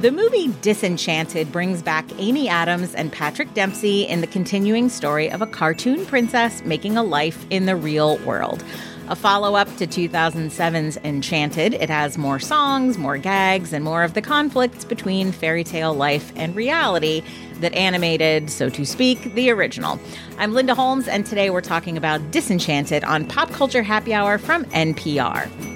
The movie Disenchanted brings back Amy Adams and Patrick Dempsey in the continuing story of a cartoon princess making a life in the real world. A follow up to 2007's Enchanted, it has more songs, more gags, and more of the conflicts between fairy tale life and reality that animated, so to speak, the original. I'm Linda Holmes, and today we're talking about Disenchanted on Pop Culture Happy Hour from NPR.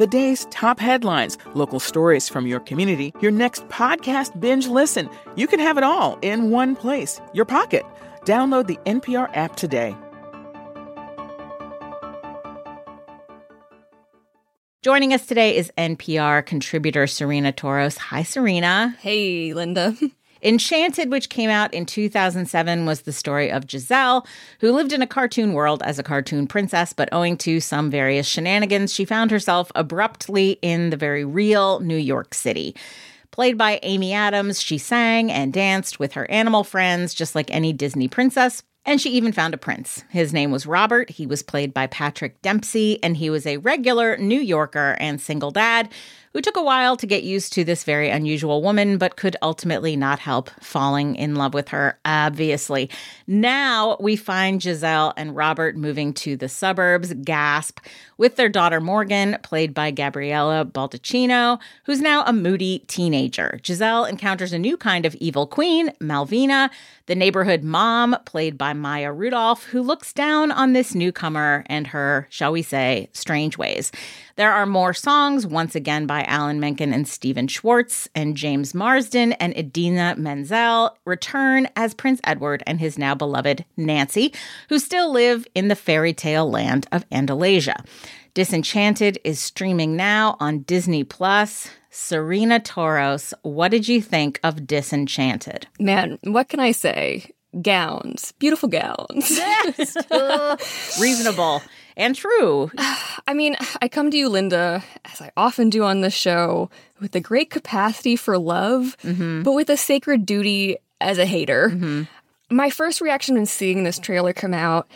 The day's top headlines, local stories from your community, your next podcast binge listen. You can have it all in one place, your pocket. Download the NPR app today. Joining us today is NPR contributor Cyrena Touros. Hi, Cyrena. Hey, Linda. Enchanted, which came out in 2007, was the story of Giselle, who lived in a cartoon world as a cartoon princess, but owing to some various shenanigans, she found herself abruptly in the very real New York City. Played by Amy Adams, she sang and danced with her animal friends, just like any Disney princess. And she even found a prince. His name was Robert. He was played by Patrick Dempsey, and he was a regular New Yorker and single dad who took a while to get used to this very unusual woman, but could ultimately not help falling in love with her, obviously. Now we find Giselle and Robert moving to the suburbs, gasp, with their daughter Morgan, played by Gabriella Baldacchino, who's now a moody teenager. Giselle encounters a new kind of evil queen, Malvina, the neighborhood mom, played by Maya Rudolph, who looks down on this newcomer and her, shall we say, strange ways. There are more songs, once again by Alan Menken and Stephen Schwartz, and James Marsden and Idina Menzel return as Prince Edward and his now beloved Nancy, who still live in the fairy tale land of Andalasia. Disenchanted is streaming now on Disney Plus. Cyrena Touros, what did you think of Disenchanted? Man, what can I say? Gowns, beautiful gowns. Yes. Reasonable and true. I mean, I come to you, Linda, as I often do on this show, with a great capacity for love, mm-hmm. but with a sacred duty as a hater. Mm-hmm. My first reaction when seeing this trailer come out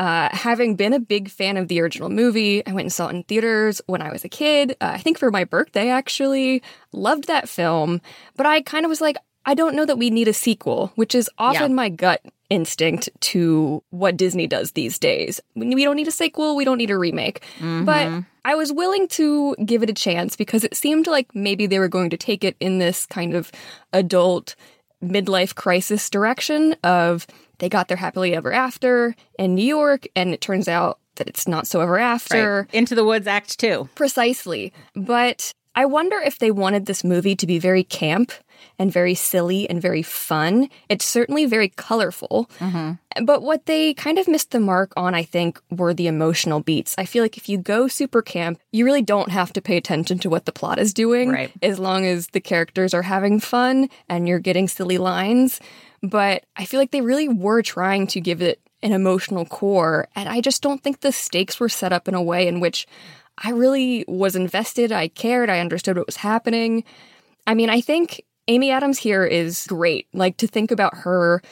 uh, having been a big fan of the original movie, I went and saw it in theaters when I was a kid. Uh, I think for my birthday, actually. Loved that film. But I kind of was like, I don't know that we need a sequel, which is often yeah. my gut instinct to what Disney does these days. We don't need a sequel, we don't need a remake. Mm-hmm. But I was willing to give it a chance because it seemed like maybe they were going to take it in this kind of adult midlife crisis direction of they got their happily ever after in New York, and it turns out that it's not so ever after. Right. Into the Woods Act 2. Precisely. But I wonder if they wanted this movie to be very camp and very silly and very fun. It's certainly very colorful. Mm-hmm. But what they kind of missed the mark on, I think, were the emotional beats. I feel like if you go super camp, you really don't have to pay attention to what the plot is doing, right. as long as the characters are having fun and you're getting silly lines. But I feel like they really were trying to give it an emotional core. And I just don't think the stakes were set up in a way in which I really was invested. I cared. I understood what was happening. I mean, I think Amy Adams here is great. Like to think about her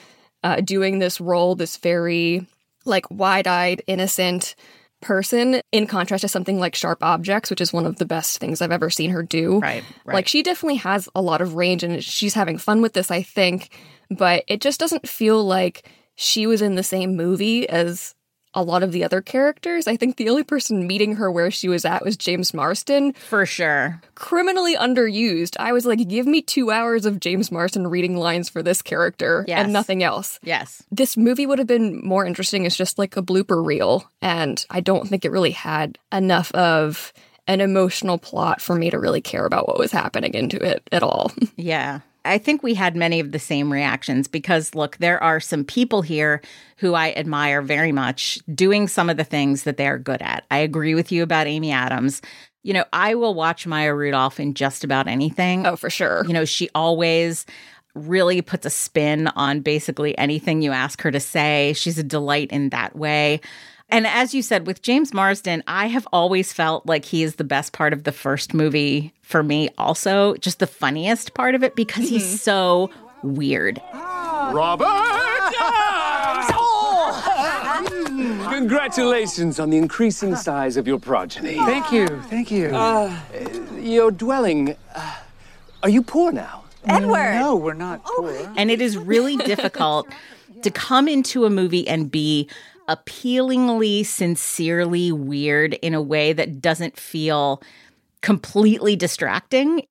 uh, doing this role, this very like wide eyed, innocent person, in contrast to something like Sharp Objects, which is one of the best things I've ever seen her do. Right. right. Like she definitely has a lot of range and she's having fun with this, I think but it just doesn't feel like she was in the same movie as a lot of the other characters. I think the only person meeting her where she was at was James Marsden. For sure. Criminally underused. I was like, give me two hours of James Marsden reading lines for this character Yes. and nothing else. Yes. This movie would have been more interesting as just like a blooper reel. And I don't think it really had enough of an emotional plot for me to really care about what was happening into it at all. Yeah. I think we had many of the same reactions because, look, there are some people here who I admire very much doing some of the things that they are good at. I agree with you about Amy Adams. You know, I will watch Maya Rudolph in just about anything. oh, for sure. You know, she always really puts a spin on basically anything you ask her to say. She's a delight in that way. And as you said, with James Marsden, I have always felt like he is the best part of the first movie for me, also, just the funniest part of it because he's so weird. Robert! Congratulations on the increasing size of your progeny. Thank you, thank you. Your dwelling. Uh, are you poor now? Edward. no, we're not poor. And it is really difficult to come into a movie and be appealingly, sincerely weird in a way that doesn't feel completely distracting.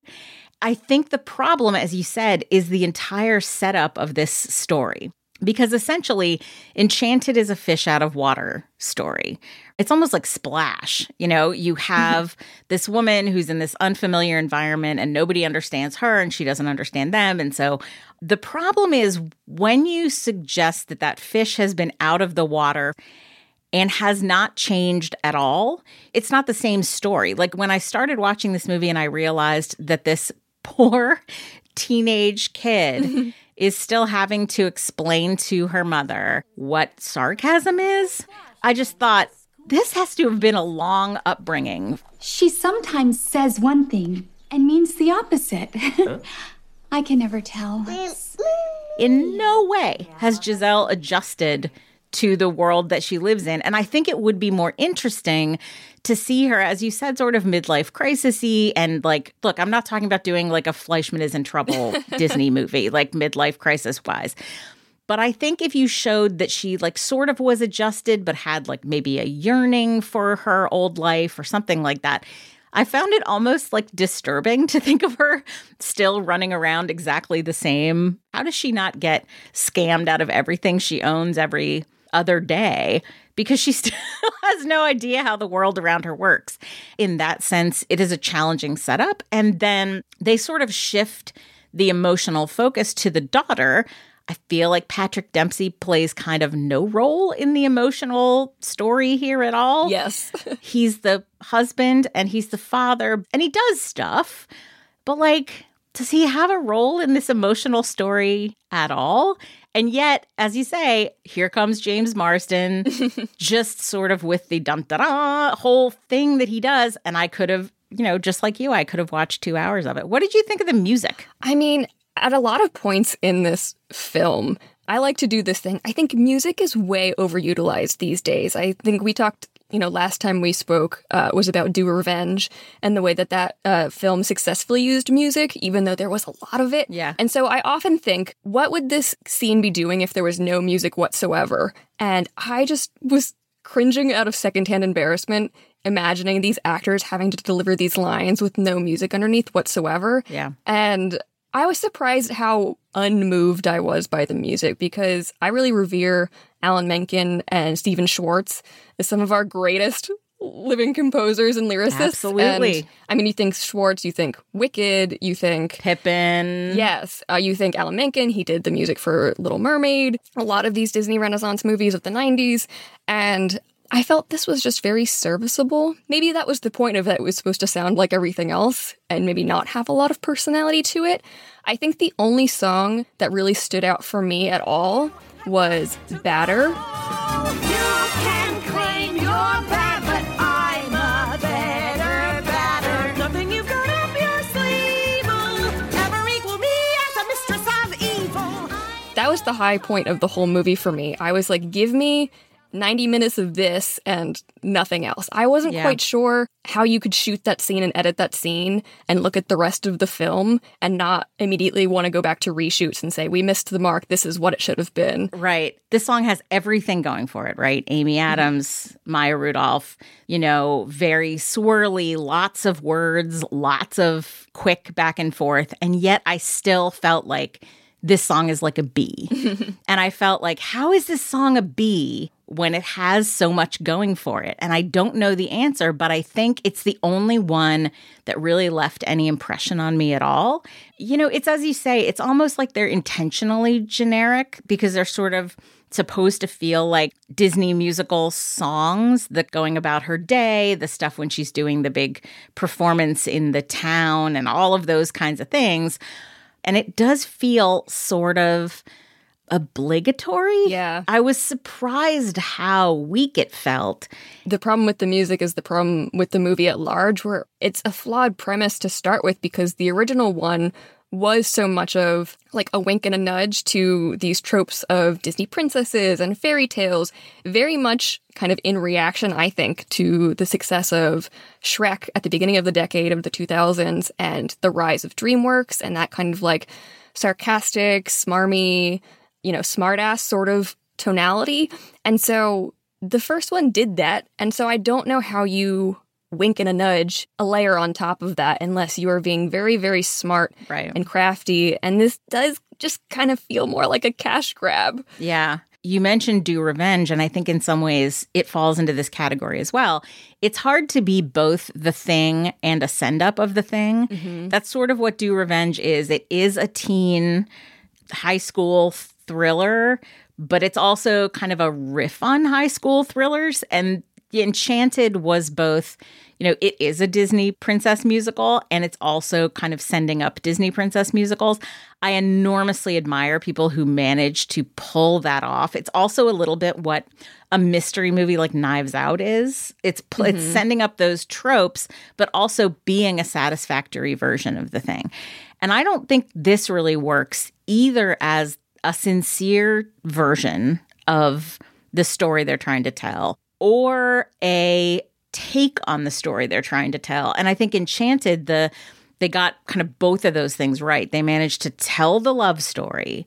I think the problem, as you said, is the entire setup of this story. Because essentially, Enchanted is a fish out of water story. It's almost like Splash. You know, you have this woman who's in this unfamiliar environment and nobody understands her and she doesn't understand them. And so the problem is when you suggest that that fish has been out of the water and has not changed at all, it's not the same story. Like when I started watching this movie and I realized that this poor teenage kid is still having to explain to her mother what sarcasm is, I just thought this has to have been a long upbringing. She sometimes says one thing and means the opposite. I can never tell. In no way has Giselle adjusted to the world that she lives in. And I think it would be more interesting to see her, as you said, sort of midlife crisisy. And like, look, I'm not talking about doing like a Fleishman is in trouble Disney movie, like midlife crisis wise. But I think if you showed that she like sort of was adjusted, but had like maybe a yearning for her old life or something like that, I found it almost like disturbing to think of her still running around exactly the same. How does she not get scammed out of everything she owns every other day? Because she still has no idea how the world around her works. In that sense, it is a challenging setup. And then they sort of shift the emotional focus to the daughter. I feel like Patrick Dempsey plays kind of no role in the emotional story here at all. Yes. he's the husband and he's the father and he does stuff, but like, does he have a role in this emotional story at all? And yet, as you say, here comes James Marsden, just sort of with the dum da whole thing that he does. And I could have, you know, just like you, I could have watched two hours of it. What did you think of the music? I mean, at a lot of points in this film, I like to do this thing. I think music is way overutilized these days. I think we talked, you know, last time we spoke uh, was about Do Revenge and the way that that uh, film successfully used music, even though there was a lot of it. Yeah. And so I often think, what would this scene be doing if there was no music whatsoever? And I just was cringing out of secondhand embarrassment imagining these actors having to deliver these lines with no music underneath whatsoever. Yeah. And I was surprised how unmoved I was by the music because I really revere Alan Menken and Stephen Schwartz as some of our greatest living composers and lyricists. Absolutely. And, I mean, you think Schwartz, you think Wicked, you think Pippin. Yes, uh, you think Alan Menken, he did the music for Little Mermaid, a lot of these Disney Renaissance movies of the 90s, and I felt this was just very serviceable. Maybe that was the point of it. It was supposed to sound like everything else and maybe not have a lot of personality to it. I think the only song that really stood out for me at all was Badder. That was the high point of the whole movie for me. I was like, give me 90 minutes of this and nothing else. I wasn't Yeah. quite sure how you could shoot that scene and edit that scene and look at the rest of the film and not immediately want to go back to reshoots and say, we missed the mark. This is what it should have been. Right. This song has everything going for it, right? Amy mm-hmm. Adams, Maya Rudolph, you know, very swirly, lots of words, lots of quick back and forth. And yet I still felt like this song is like a B. and I felt like, how is this song a B when it has so much going for it? And I don't know the answer, but I think it's the only one that really left any impression on me at all. You know, it's as you say, it's almost like they're intentionally generic because they're sort of supposed to feel like Disney musical songs, the going about her day, the stuff when she's doing the big performance in the town, and all of those kinds of things. And it does feel sort of obligatory. Yeah. I was surprised how weak it felt. The problem with the music is the problem with the movie at large, where it's a flawed premise to start with because the original one was so much of like a wink and a nudge to these tropes of Disney princesses and fairy tales, very much kind of in reaction, I think, to the success of Shrek at the beginning of the decade of the 2000s and the rise of DreamWorks and that kind of like sarcastic, smarmy, you know, smartass sort of tonality. And so the first one did that. And so I don't know how you wink and a nudge a layer on top of that unless you are being very, very smart Right. and crafty. And this does just kind of feel more like a cash grab. Yeah. You mentioned Do Revenge, and I think in some ways it falls into this category as well. It's hard to be both the thing and a send up of the thing. Mm-hmm. That's sort of what Do Revenge is. It is a teen high school thriller, but it's also kind of a riff on high school thrillers. And Enchanted was both, you know, it is a Disney princess musical and it's also kind of sending up Disney princess musicals. I enormously admire people who manage to pull that off. It's also a little bit what a mystery movie like Knives Out is. It's pl- it's mm-hmm. sending up those tropes but also being a satisfactory version of the thing. And I don't think this really works either as a sincere version of the story they're trying to tell or a take on the story they're trying to tell. And I think Enchanted, the they got kind of both of those things right. They managed to tell the love story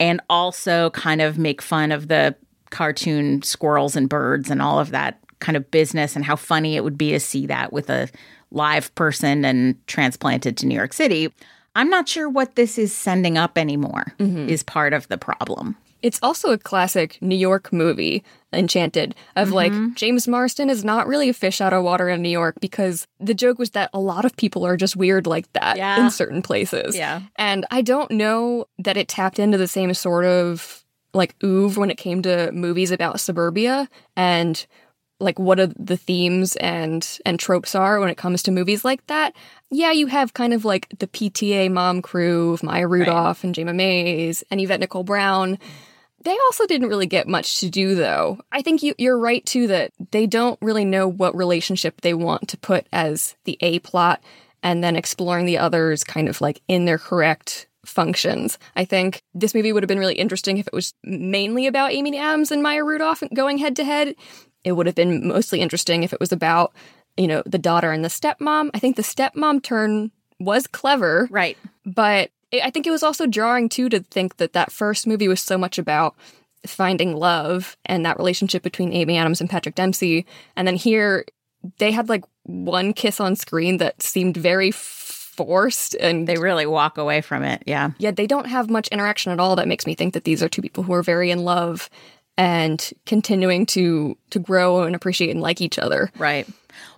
and also kind of make fun of the cartoon squirrels and birds and all of that kind of business and how funny it would be to see that with a live person and transplanted to New York City. I'm not sure what this is sending up anymore is part of the problem. It's also a classic New York movie, Enchanted, of like Mm-hmm. James Marsden is not really a fish out of water in New York because the joke was that a lot of people are just weird like that Yeah. in certain places. Yeah. And I don't know that it tapped into the same sort of like oeuvre when it came to movies about suburbia and like what are the themes and and tropes are when it comes to movies like that. Yeah, you have kind of like the PTA mom crew of Maya Rudolph and Jayma Mays and Yvette Nicole Brown. They also didn't really get much to do, though. I think you, you're right, too, that they don't really know what relationship they want to put as the A plot and then exploring the others kind of like in their correct functions. I think this movie would have been really interesting if it was mainly about Amy Adams and Maya Rudolph going head to head. It would have been mostly interesting if it was about, you know, the daughter and the stepmom. I think the stepmom turn was clever Right. but it, I think it was also jarring too to think that that first movie was so much about finding love and that relationship between Amy Adams and Patrick Dempsey, and then here they had like one kiss on screen that seemed very forced, and They really walk away from it. Yeah. yeah they don't have much interaction at all. That makes me think that these are two people who are very in love and continuing to to grow and appreciate and like each other. Right.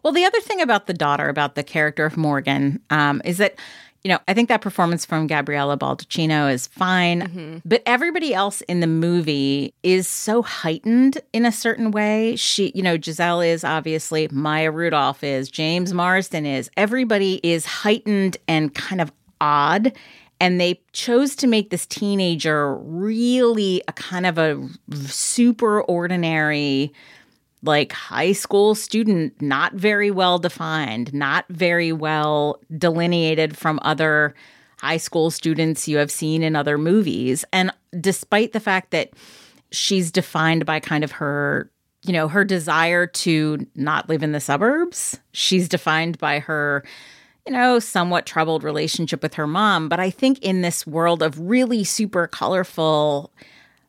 Well, the other thing about the daughter, about the character of Morgan, um, is that, you know, I think that performance from Gabriella Baldacchino is fine, but everybody else in the movie is so heightened in a certain way. She, you know, Giselle is obviously, Maya Rudolph is, James Marsden is. Everybody is heightened and kind of odd. And they chose to make this teenager really a kind of a super ordinary like high school student, not very well defined, not very well delineated from other high school students you have seen in other movies. And despite the fact that she's defined by kind of her you know, her desire to not live in the suburbs. She's defined by her, you know, somewhat troubled relationship with her mom. But I think in this world of really super colorful,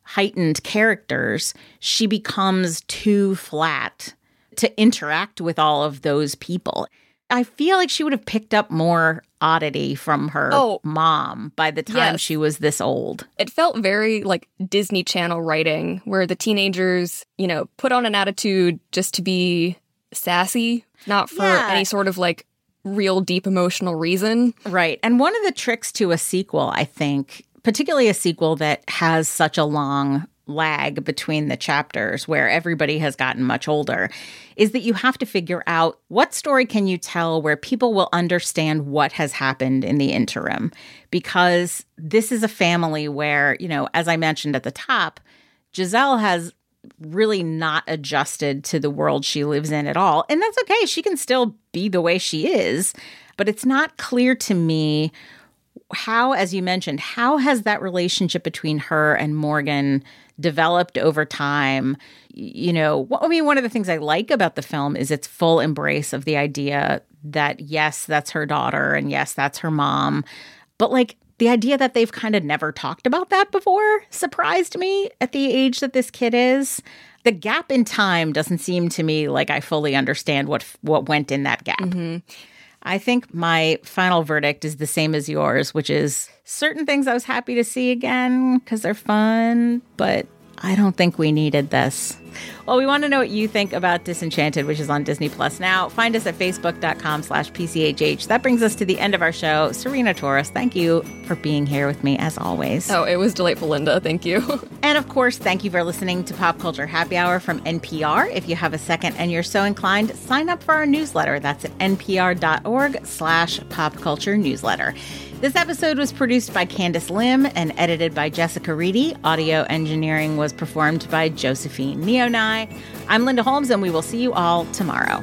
heightened characters, she becomes too flat to interact with all of those people. I feel like she would have picked up more oddity from her Oh. mom by the time Yes. she was this old. It felt very like Disney Channel writing, where the teenagers, you know, put on an attitude just to be sassy, not for Yeah. any sort of like real deep emotional reason. Right. And one of the tricks to a sequel, I think, particularly a sequel that has such a long lag between the chapters where everybody has gotten much older, is that you have to figure out what story can you tell where people will understand what has happened in the interim. Because this is a family where, you know, as I mentioned at the top, Giselle has really not adjusted to the world she lives in at all. And that's okay. She can still be the way she is. But it's not clear to me how, as you mentioned, how has that relationship between her and Morgan developed over time? You know, I mean, one of the things I like about the film is its full embrace of the idea that, yes, that's her daughter and yes, that's her mom. But like, the idea that they've kind of never talked about that before surprised me at the age that this kid is. The gap in time doesn't seem to me like I fully understand what what went in that gap. Mm-hmm. I think my final verdict is the same as yours, which is certain things I was happy to see again because they're fun, but I don't think we needed this. Well, we want to know what you think about Disenchanted, which is on Disney Plus now. Find us at facebook.com slash PCHH. That brings us to the end of our show. Cyrena Touros, thank you for being here with me as always. Oh, it was delightful, Linda. Thank you. And of course, thank you for listening to Pop Culture Happy Hour from NPR. If you have a second and you're so inclined, sign up for our newsletter. That's at npr.org slash pop culture newsletter. This episode was produced by Candice Lim and edited by Jessica Reedy. Audio engineering was performed by Josephine Nyounai. I'm Linda Holmes, and we will see you all tomorrow.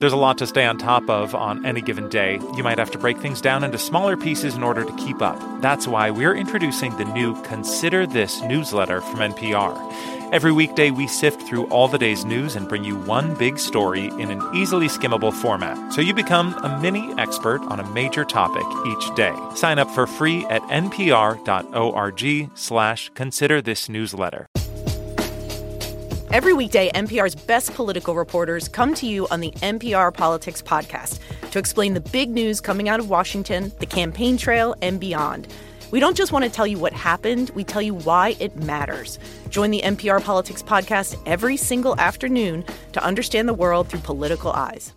There's a lot to stay on top of on any given day. You might have to break things down into smaller pieces in order to keep up. That's why we're introducing the new Consider This newsletter from NPR. Every weekday, we sift through all the day's news and bring you one big story in an easily skimmable format, so you become a mini expert on a major topic each day. Sign up for free at npr.org slash consider this newsletter. Every weekday, NPR's best political reporters come to you on the NPR Politics Podcast to explain the big news coming out of Washington, the campaign trail, and beyond. We don't just want to tell you what happened, we tell you why it matters. Join the NPR Politics Podcast every single afternoon to understand the world through political eyes.